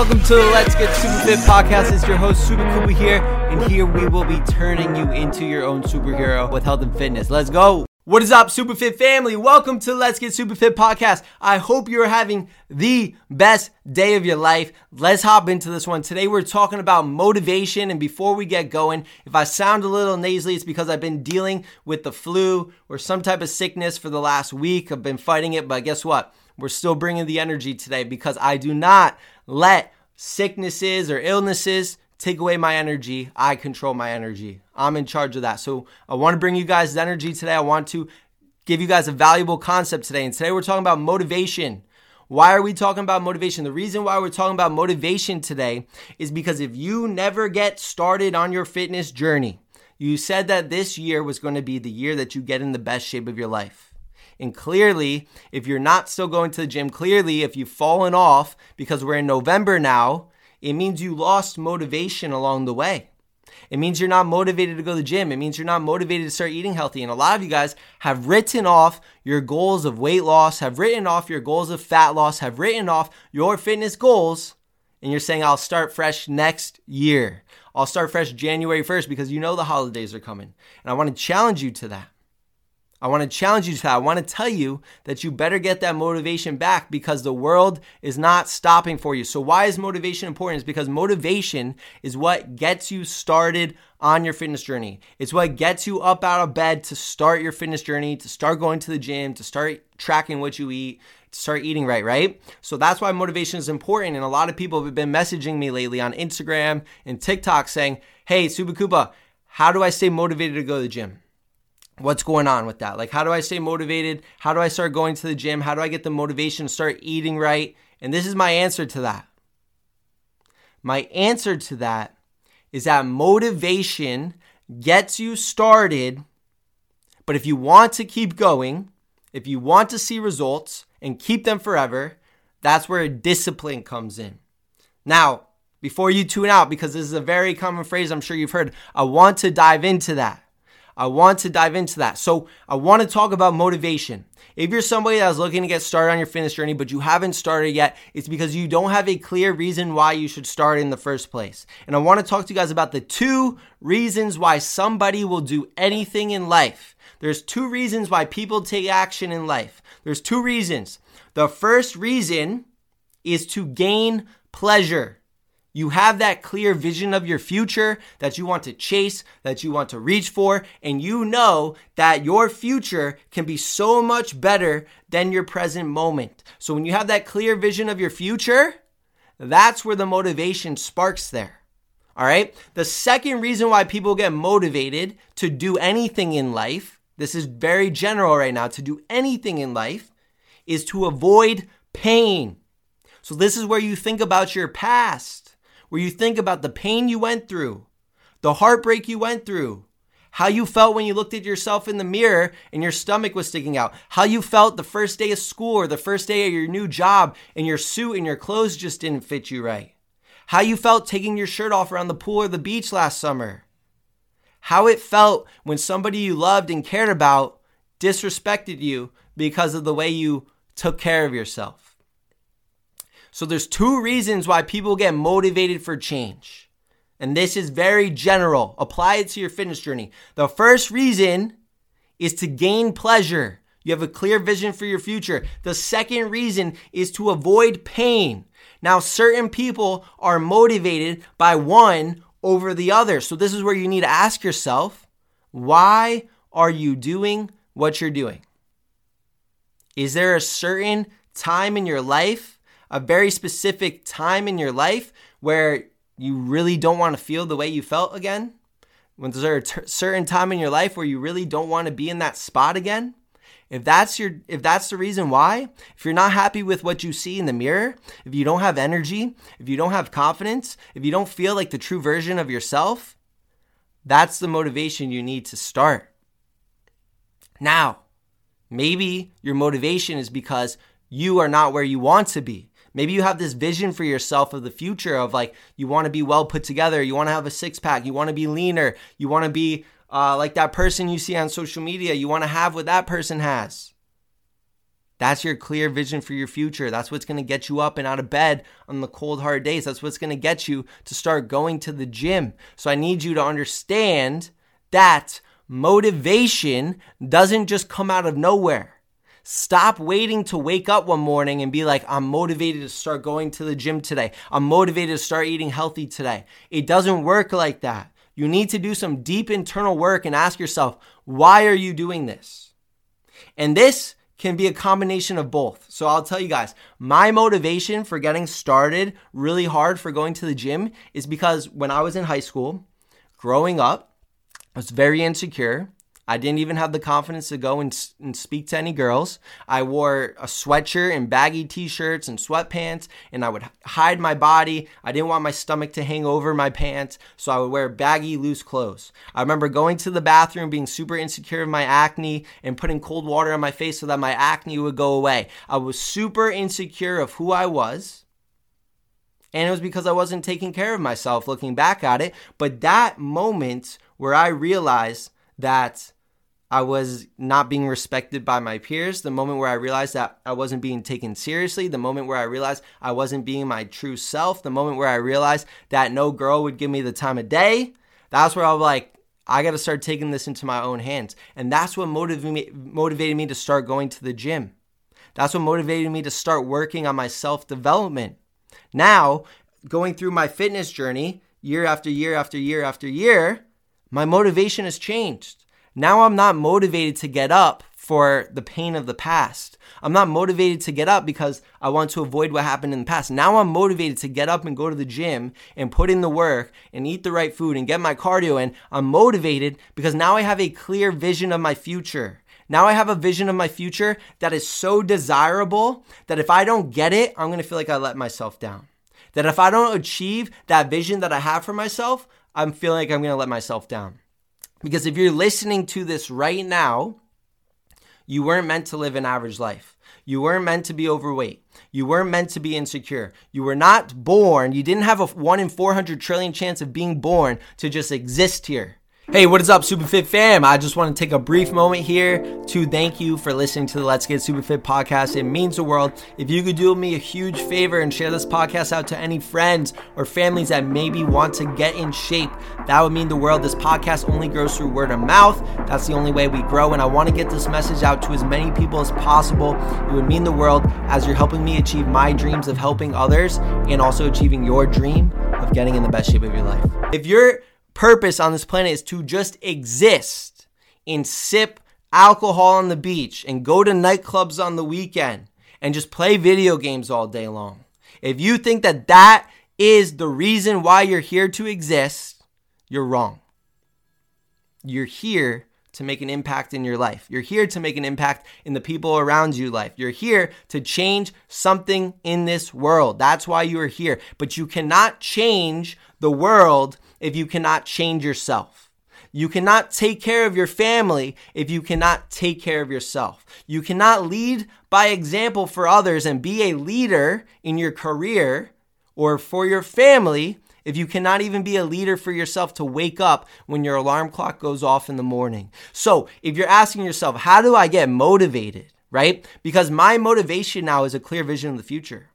welcome to the Let's Get Super Fit podcast. It's your host, Super Kuba here, and here we will be turning you into your own superhero with health and fitness. Let's go. What is up, Superfit family? Welcome to Let's Get Super Fit podcast. I hope you're having the best day of your life. Let's hop into this one. Today we're talking about motivation. And before we get going, if I sound a little nasally, it's because I've been dealing with the flu or some type of sickness for the last week. I've been fighting it, but guess what? We're still bringing the energy today because I do not let sicknesses or illnesses take away my energy. I control my energy. I'm in charge of that. So I want to bring you guys energy today. I want to give you guys a valuable concept today. And today we're talking about motivation. Why are we talking about motivation? The reason why we're talking about motivation today is because if you never get started on your fitness journey, you said that this year was going to be the year that you get in the best shape of your life. And clearly, if you're not still going to the gym, clearly, if you've fallen off because we're in November now, it means you lost motivation along the way. It means you're not motivated to go to the gym. It means you're not motivated to start eating healthy. And a lot of you guys have written off your goals of weight loss, have written off your goals of fat loss, have written off your fitness goals. And you're saying, I'll start fresh next year. I'll start fresh January 1st because you know the holidays are coming. And I want to challenge you to that. I want to challenge you to that. I want to tell you that you better get that motivation back because the world is not stopping for you. So, why is motivation important? Is because motivation is what gets you started on your fitness journey. It's what gets you up out of bed to start your fitness journey, to start going to the gym, to start tracking what you eat, to start eating right, right? So, that's why motivation is important. And a lot of people have been messaging me lately on Instagram and TikTok saying, Hey, SupaKoopa, how do I stay motivated to go to the gym? What's going on with that? Like, how do I stay motivated? How do I start going to the gym? How do I get the motivation to start eating right? And this is my answer to that. My answer to that is that motivation gets you started, but if you want to keep going, if you want to see results and keep them forever, that's where discipline comes in. Now, before you tune out, because this is a very common phrase I'm sure you've heard, I want to dive into that. I want to dive into that. So I want to talk about motivation. If you're somebody that's looking to get started on your fitness journey, but you haven't started yet, it's because you don't have a clear reason why you should start in the first place. And I want to talk to you guys about the two reasons why somebody will do anything in life. There's two reasons why people take action in life. There's two reasons. The first reason is to gain pleasure. You have that clear vision of your future that you want to chase, that you want to reach for, and you know that your future can be so much better than your present moment. So when you have that clear vision of your future, that's where the motivation sparks there. All right. The second reason why people get motivated to do anything in life, this is very general right now, to do anything in life, is to avoid pain. So this is where you think about your past where you think about the pain you went through, the heartbreak you went through, how you felt when you looked at yourself in the mirror and your stomach was sticking out, how you felt the first day of school or the first day of your new job and your suit and your clothes just didn't fit you right, how you felt taking your shirt off around the pool or the beach last summer, how it felt when somebody you loved and cared about disrespected you because of the way you took care of yourself. So there's two reasons why people get motivated for change. And this is very general. Apply it to your fitness journey. The first reason is to gain pleasure. You have a clear vision for your future. The second reason is to avoid pain. Now, certain people are motivated by one over the other. So, this is where you need to ask yourself why are you doing what you're doing? Is there a certain time in your life a very specific time in your life where you really don't want to feel the way you felt again? When there's a t- certain time in your life where you really don't want to be in that spot again? If that's your if that's the reason why, if you're not happy with what you see in the mirror, if you don't have energy, if you don't have confidence, if you don't feel like the true version of yourself, that's the motivation you need to start. Now, maybe your motivation is because you are not where you want to be. Maybe you have this vision for yourself of the future of like you want to be well put together, you want to have a six pack, you want to be leaner, you want to be uh, like that person you see on social media, you want to have what that person has. That's your clear vision for your future. That's what's going to get you up and out of bed on the cold, hard days. That's what's going to get you to start going to the gym. So I need you to understand that motivation doesn't just come out of nowhere. Stop waiting to wake up one morning and be like, I'm motivated to start going to the gym today. I'm motivated to start eating healthy today. It doesn't work like that. You need to do some deep internal work and ask yourself, why are you doing this? And this can be a combination of both. So I'll tell you guys, my motivation for getting started really hard for going to the gym is because when I was in high school, growing up, I was very insecure. I didn't even have the confidence to go and, and speak to any girls. I wore a sweatshirt and baggy t shirts and sweatpants, and I would hide my body. I didn't want my stomach to hang over my pants, so I would wear baggy, loose clothes. I remember going to the bathroom, being super insecure of my acne, and putting cold water on my face so that my acne would go away. I was super insecure of who I was. And it was because I wasn't taking care of myself looking back at it. But that moment where I realized that I was not being respected by my peers, the moment where I realized that I wasn't being taken seriously, the moment where I realized I wasn't being my true self, the moment where I realized that no girl would give me the time of day, that's where I was like, I got to start taking this into my own hands. And that's what motivated me, motivated me to start going to the gym. That's what motivated me to start working on my self development. Now, going through my fitness journey, year after year after year after year, my motivation has changed. Now I'm not motivated to get up for the pain of the past. I'm not motivated to get up because I want to avoid what happened in the past. Now I'm motivated to get up and go to the gym and put in the work and eat the right food and get my cardio in. I'm motivated because now I have a clear vision of my future. Now I have a vision of my future that is so desirable that if I don't get it, I'm to feel like I let myself down. That if I don't achieve that vision that I have for myself, I'm feeling like I'm going to let myself down. Because if you're listening to this right now, you weren't meant to live an average life. You weren't meant to be overweight. You weren't meant to be insecure. You were not born, you didn't have a 1 in 400 trillion chance of being born to just exist here. Hey, what is up, Superfit fam? I just want to take a brief moment here to thank you for listening to the Let's Get Superfit podcast. It means the world. If you could do me a huge favor and share this podcast out to any friends or families that maybe want to get in shape, that would mean the world. This podcast only grows through word of mouth. That's the only way we grow. And I want to get this message out to as many people as possible. It would mean the world as you're helping me achieve my dreams of helping others and also achieving your dream of getting in the best shape of your life. If you're purpose on this planet is to just exist and sip alcohol on the beach and go to nightclubs on the weekend and just play video games all day long. If you think that that is the reason why you're here to exist, you're wrong. You're here to make an impact in your life. You're here to make an impact in the people around you life. You're here to change something in this world. That's why you are here. But you cannot change the world if you cannot change yourself. You cannot take care of your family if you cannot take care of yourself. You cannot lead by example for others and be a leader in your career or for your family if you cannot even be a leader for yourself to wake up when your alarm clock goes off in the morning. So, if you're asking yourself, how do I get motivated, right? Because my motivation now is a clear vision of the future.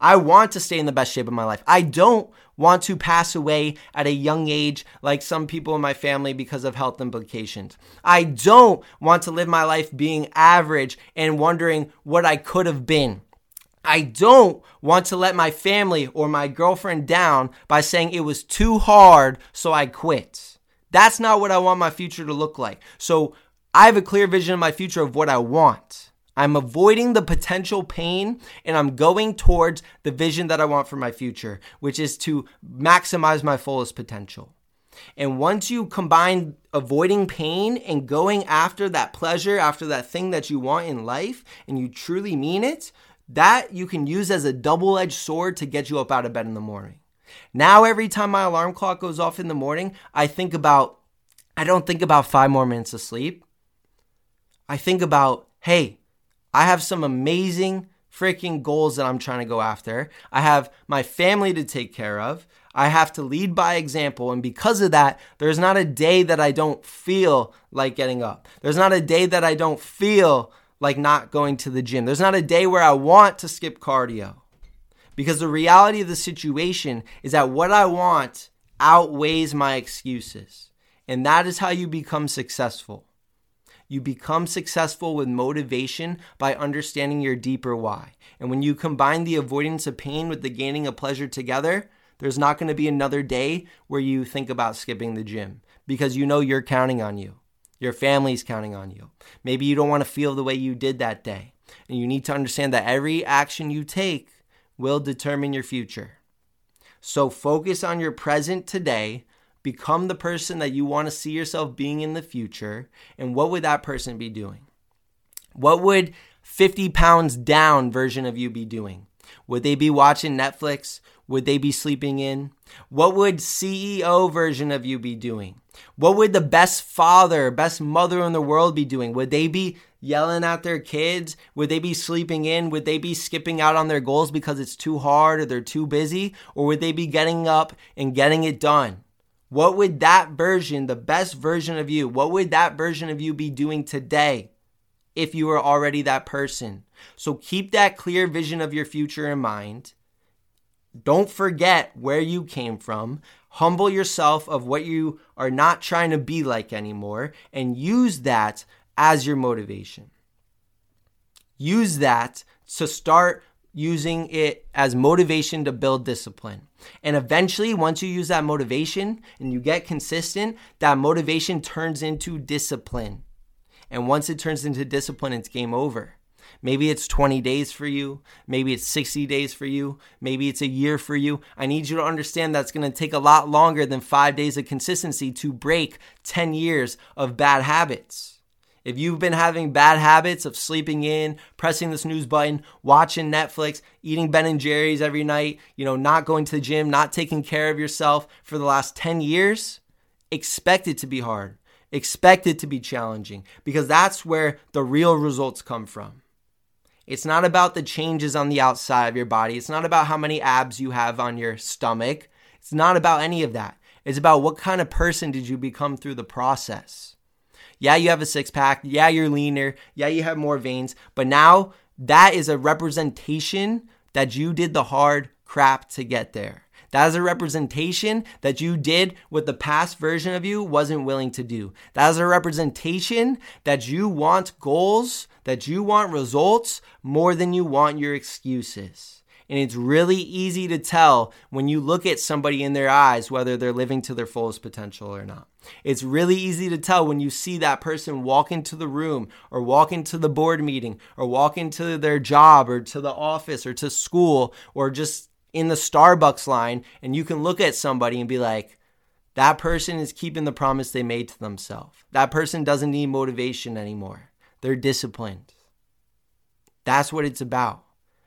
I want to stay in the best shape of my life. I don't want to pass away at a young age like some people in my family because of health implications. I don't want to live my life being average and wondering what I could have been. I don't want to let my family or my girlfriend down by saying it was too hard, so I quit. That's not what I want my future to look like. So I have a clear vision of my future of what I want. I'm avoiding the potential pain and I'm going towards the vision that I want for my future, which is to maximize my fullest potential. And once you combine avoiding pain and going after that pleasure, after that thing that you want in life, and you truly mean it, that you can use as a double edged sword to get you up out of bed in the morning. Now, every time my alarm clock goes off in the morning, I think about, I don't think about five more minutes of sleep. I think about, hey, I have some amazing freaking goals that I'm trying to go after. I have my family to take care of. I have to lead by example. And because of that, there's not a day that I don't feel like getting up. There's not a day that I don't feel like not going to the gym. There's not a day where I want to skip cardio. Because the reality of the situation is that what I want outweighs my excuses. And that is how you become successful. You become successful with motivation by understanding your deeper why. And when you combine the avoidance of pain with the gaining of pleasure together, there's not going to be another day where you think about skipping the gym because you know you're counting on you. Your family's counting on you. Maybe you don't want to feel the way you did that day. And you need to understand that every action you take will determine your future. So focus on your present today. Become the person that you want to see yourself being in the future. And what would that person be doing? What would 50 pounds down version of you be doing? Would they be watching Netflix? Would they be sleeping in? What would CEO version of you be doing? What would the best father, best mother in the world be doing? Would they be yelling at their kids? Would they be sleeping in? Would they be skipping out on their goals because it's too hard or they're too busy? Or would they be getting up and getting it done? What would that version, the best version of you, what would that version of you be doing today if you were already that person? So keep that clear vision of your future in mind. Don't forget where you came from. Humble yourself of what you are not trying to be like anymore and use that as your motivation. Use that to start using it as motivation to build discipline. And eventually, once you use that motivation and you get consistent, that motivation turns into discipline. And once it turns into discipline, it's game over. Maybe it's 20 days for you. Maybe it's 60 days for you. Maybe it's a year for you. I need you to understand that's going to take a lot longer than five days of consistency to break 10 years of bad habits. If you've been having bad habits of sleeping in, pressing the snooze button, watching Netflix, eating Ben and Jerry's every night, you know, not going to the gym, not taking care of yourself for the last 10 years, expect it to be hard. Expect it to be challenging because that's where the real results come from. It's not about the changes on the outside of your body. It's not about how many abs you have on your stomach. It's not about any of that. It's about what kind of person did you become through the process. Yeah, you have a six pack. Yeah, you're leaner. Yeah, you have more veins. But now that is a representation that you did the hard crap to get there. That is a representation that you did what the past version of you wasn't willing to do. That is a representation that you want goals, that you want results more than you want your excuses. And it's really easy to tell when you look at somebody in their eyes whether they're living to their fullest potential or not. It's really easy to tell when you see that person walk into the room or walk into the board meeting or walk into their job or to the office or to school or just in the Starbucks line and you can look at somebody and be like, that person is keeping the promise they made to themselves. That person doesn't need motivation anymore. They're disciplined. That's what it's about.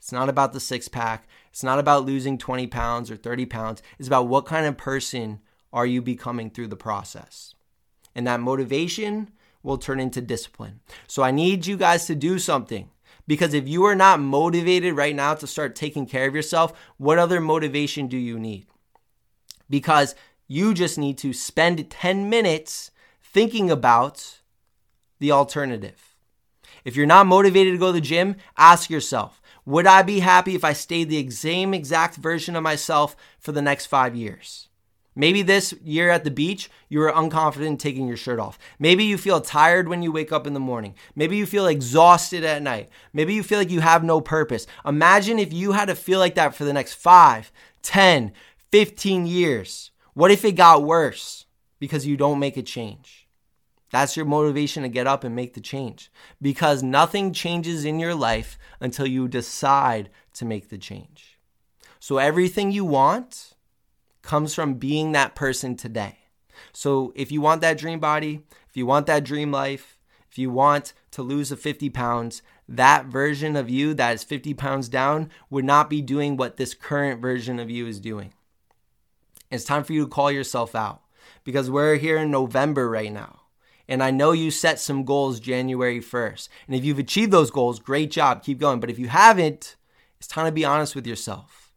It's not about the six pack. It's not about losing 20 pounds or 30 pounds. It's about what kind of person are you becoming through the process. And that motivation will turn into discipline. So I need you guys to do something. Because if you are not motivated right now to start taking care of yourself, what other motivation do you need? Because you just need to spend 10 minutes thinking about the alternative. If you're not motivated to go to the gym, ask yourself would I be happy if I stayed the same exact version of myself for the next five years? Maybe this year at the beach, you were unconfident taking your shirt off. Maybe you feel tired when you wake up in the morning. Maybe you feel exhausted at night. Maybe you feel like you have no purpose. Imagine if you had to feel like that for the next 5, 10, 15 years. What if it got worse because you don't make a change? That's your motivation to get up and make the change because nothing changes in your life until you decide to make the change. So everything you want, comes from being that person today. So if you want that dream body, if you want that dream life, if you want to lose the 50 pounds, that version of you that is 50 pounds down would not be doing what this current version of you is doing. It's time for you to call yourself out because we're here in November right now. And I know you set some goals January 1st. And if you've achieved those goals, great job, keep going. But if you haven't, it's time to be honest with yourself.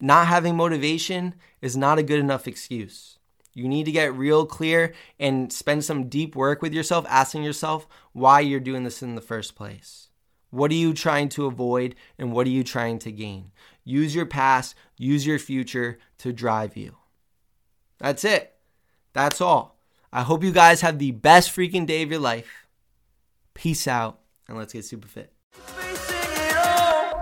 Not having motivation is not a good enough excuse. You need to get real clear and spend some deep work with yourself, asking yourself why you're doing this in the first place. What are you trying to avoid and what are you trying to gain? Use your past, use your future to drive you. That's it. That's all. I hope you guys have the best freaking day of your life. Peace out, and let's get super fit.